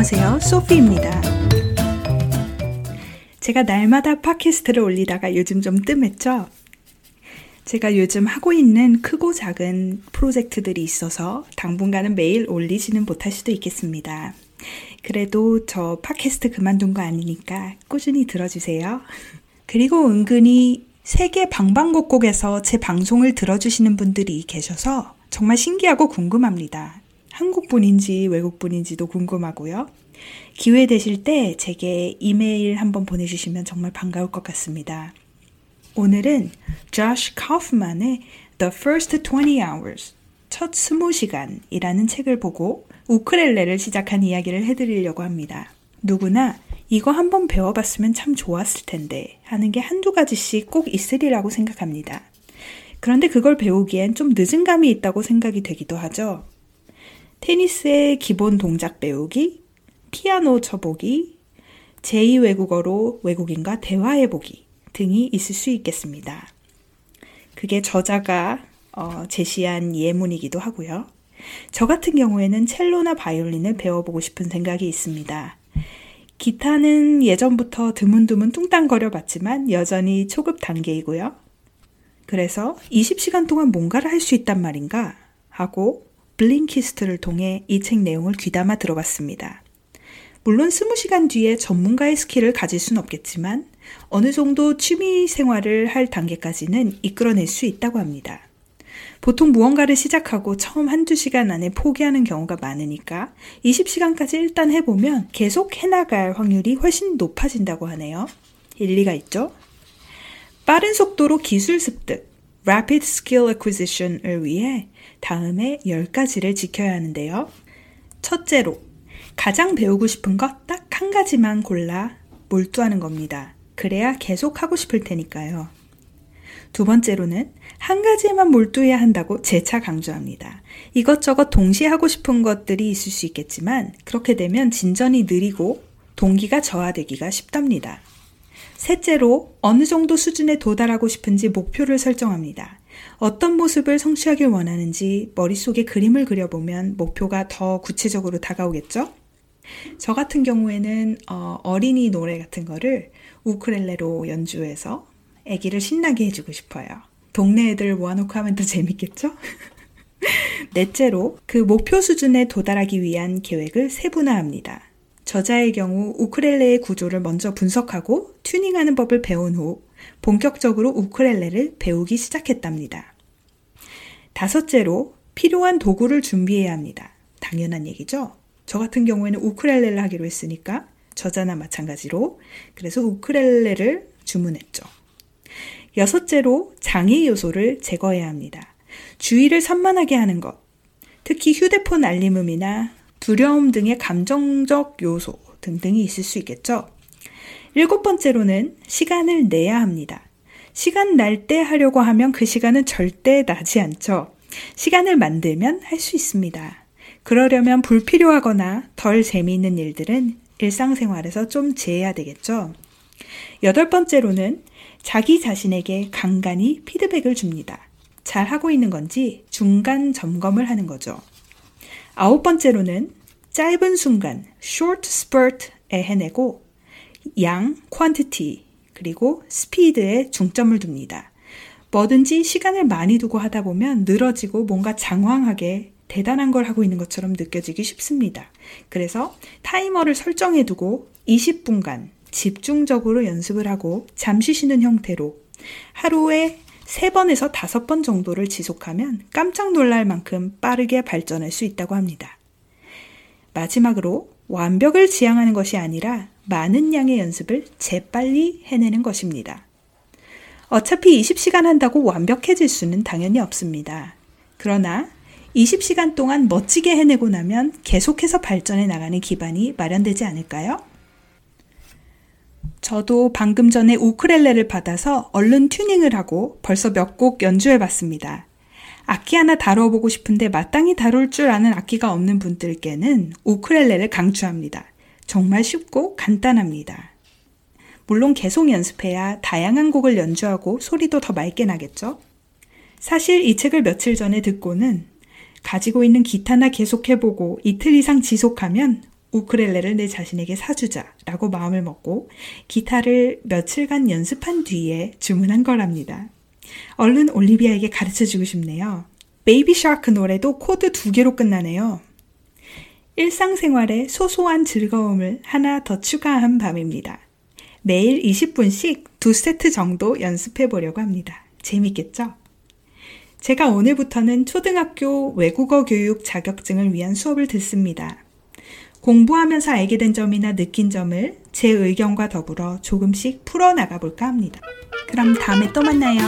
안녕하세요. 소피입니다. 제가 날마다 팟캐스트를 올리다가 요즘 좀 뜸했죠? 제가 요즘 하고 있는 크고 작은 프로젝트들이 있어서 당분간은 매일 올리지는 못할 수도 있겠습니다. 그래도 저 팟캐스트 그만둔 거 아니니까 꾸준히 들어주세요. 그리고 은근히 세계 방방곡곡에서 제 방송을 들어주시는 분들이 계셔서 정말 신기하고 궁금합니다. 한국분인지 외국분인지도 궁금하고요. 기회 되실 때 제게 이메일 한번 보내주시면 정말 반가울 것 같습니다. 오늘은 조시 카프만의 The First 20 Hours, 첫 20시간이라는 책을 보고 우크렐레를 시작한 이야기를 해드리려고 합니다. 누구나 이거 한번 배워봤으면 참 좋았을 텐데 하는 게 한두 가지씩 꼭 있으리라고 생각합니다. 그런데 그걸 배우기엔 좀 늦은 감이 있다고 생각이 되기도 하죠. 테니스의 기본 동작 배우기, 피아노 쳐보기, 제2 외국어로 외국인과 대화해보기 등이 있을 수 있겠습니다. 그게 저자가 어, 제시한 예문이기도 하고요. 저 같은 경우에는 첼로나 바이올린을 배워보고 싶은 생각이 있습니다. 기타는 예전부터 드문드문 뚱땅거려 봤지만 여전히 초급 단계이고요. 그래서 20시간 동안 뭔가를 할 수 있단 말인가 하고 Blinkist를 통해 이 책 내용을 귀담아 들어봤습니다. 물론 20시간 뒤에 전문가의 스킬을 가질 순 없겠지만 어느 정도 취미 생활을 할 단계까지는 이끌어낼 수 있다고 합니다. 보통 무언가를 시작하고 처음 한두 시간 안에 포기하는 경우가 많으니까 20시간까지 일단 해보면 계속 해나갈 확률이 훨씬 높아진다고 하네요. 일리가 있죠? 빠른 속도로 기술 습득, Rapid Skill Acquisition을 위해 다음에 10가지를 지켜야 하는데요. 첫째로, 가장 배우고 싶은 것 딱 한 가지만 골라 몰두하는 겁니다. 그래야 계속 하고 싶을 테니까요. 두 번째로는 한 가지에만 몰두해야 한다고 재차 강조합니다. 이것저것 동시에 하고 싶은 것들이 있을 수 있겠지만 그렇게 되면 진전이 느리고 동기가 저하되기가 쉽답니다. 셋째로 어느 정도 수준에 도달하고 싶은지 목표를 설정합니다. 어떤 모습을 성취하길 원하는지 머릿속에 그림을 그려보면 목표가 더 구체적으로 다가오겠죠? 저 같은 경우에는 어, 린이 노래 같은 거를 우크렐레로 연주해서 아기를 신나게 해주고 싶어요. 동네 애들 모아놓고 하면 더 재밌겠죠? 넷째로 그 목표 수준에 도달하기 위한 계획을 세분화합니다. 저자의 경우 우크렐레의 구조를 먼저 분석하고 튜닝하는 법을 배운 후 본격적으로 우크렐레를 배우기 시작했답니다. 다섯째로 필요한 도구를 준비해야 합니다. 당연한 얘기죠? 저 같은 경우에는 우크렐레를 하기로 했으니까 저자나 마찬가지로 그래서 우크렐레를 주문했죠. 여섯째로 장애 요소를 제거해야 합니다. 주의를 산만하게 하는 것, 특히 휴대폰 알림음이나 두려움 등의 감정적 요소 등등이 있을 수 있겠죠. 일곱 번째로는 시간을 내야 합니다. 시간 날 때 하려고 하면 그 시간은 절대 나지 않죠. 시간을 만들면 할 수 있습니다. 그러려면 불필요하거나 덜 재미있는 일들은 일상생활에서 좀 제해야 되겠죠. 여덟 번째로는 자기 자신에게 간간히 피드백을 줍니다. 잘 하고 있는 건지 중간 점검을 하는 거죠. 아홉 번째로는 짧은 순간 short spurt에 해내고 양 quantity 그리고 스피드에 중점을 둡니다. 뭐든지 시간을 많이 두고 하다 보면 늘어지고 뭔가 장황하게 대단한 걸 하고 있는 것처럼 느껴지기 쉽습니다. 그래서 타이머를 설정해 두고 20분간 집중적으로 연습을 하고 잠시 쉬는 형태로 하루에 3번에서 5번 정도를 지속하면 깜짝 놀랄 만큼 빠르게 발전할 수 있다고 합니다. 마지막으로 완벽을 지향하는 것이 아니라 많은 양의 연습을 재빨리 해내는 것입니다. 어차피 20시간 한다고 완벽해질 수는 당연히 없습니다. 그러나 20시간 동안 멋지게 해내고 나면 계속해서 발전해 나가는 기반이 마련되지 않을까요? 저도 방금 전에 우크렐레를 받아서 얼른 튜닝을 하고 벌써 몇 곡 연주해 봤습니다. 악기 하나 다뤄보고 싶은데 마땅히 다룰 줄 아는 악기가 없는 분들께는 우크렐레를 강추합니다. 정말 쉽고 간단합니다. 물론 계속 연습해야 다양한 곡을 연주하고 소리도 더 맑게 나겠죠? 사실 이 책을 며칠 전에 듣고는 가지고 있는 기타나 계속해보고 이틀 이상 지속하면 우쿨렐레를 내 자신에게 사주자라고 마음을 먹고 기타를 며칠간 연습한 뒤에 주문한 거랍니다. 얼른 올리비아에게 가르쳐 주고 싶네요. Baby Shark 노래도 코드 두 개로 끝나네요. 일상생활에 소소한 즐거움을 하나 더 추가한 밤입니다. 매일 20분씩 두 세트 정도 연습해 보려고 합니다. 재밌겠죠? 제가 오늘부터는 초등학교 외국어 교육 자격증을 위한 수업을 듣습니다. 공부하면서 알게 된 점이나 느낀 점을 제 의견과 더불어 조금씩 풀어나가 볼까 합니다. 그럼 다음에 또 만나요.